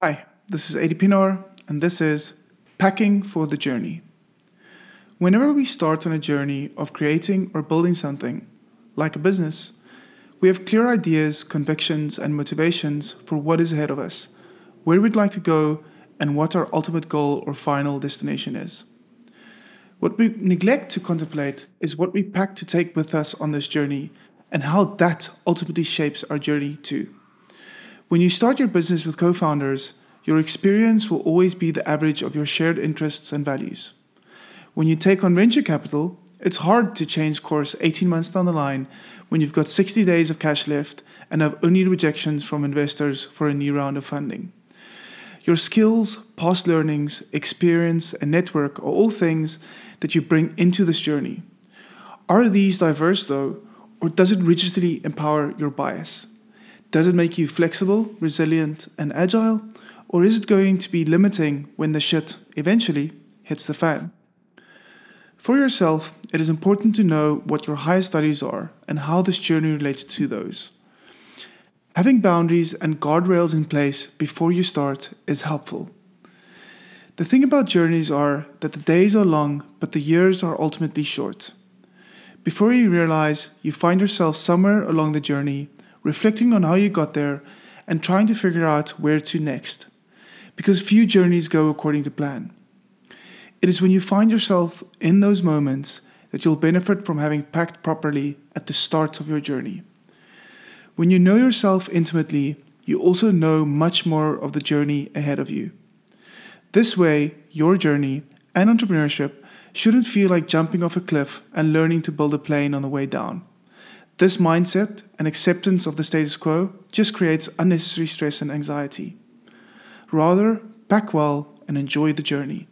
Hi, this is Adii Pienaar, and this is Packing for the Journey. Whenever we start on a journey of creating or building something, like a business, we have clear ideas, convictions, and motivations for what is ahead of us, where we'd like to go, and what our ultimate goal or final destination is. What we neglect to contemplate is what we pack to take with us on this journey and how that ultimately shapes our journey too. When you start your business with co founders, your experience will always be the average of your shared interests and values. When you take on venture capital, it's hard to change course 18 months down the line when you've got 60 days of cash left and have only rejections from investors for a new round of funding. Your skills, past learnings, experience, and network are all things that you bring into this journey. Are these diverse though, or does it rigidly empower your bias? Does it make you flexible, resilient, and agile? Or is it going to be limiting when the shit eventually hits the fan? For yourself, it is important to know what your highest values are and how this journey relates to those. Having boundaries and guardrails in place before you start is helpful. The thing about journeys are that the days are long, but the years are ultimately short. Before you realize, you find yourself somewhere along the journey reflecting on how you got there, and trying to figure out where to next. Because few journeys go according to plan. It is when you find yourself in those moments that you'll benefit from having packed properly at the start of your journey. When you know yourself intimately, you also know much more of the journey ahead of you. This way, your journey and entrepreneurship shouldn't feel like jumping off a cliff and learning to build a plane on the way down. This mindset and acceptance of the status quo just creates unnecessary stress and anxiety. Rather, pack well and enjoy the journey.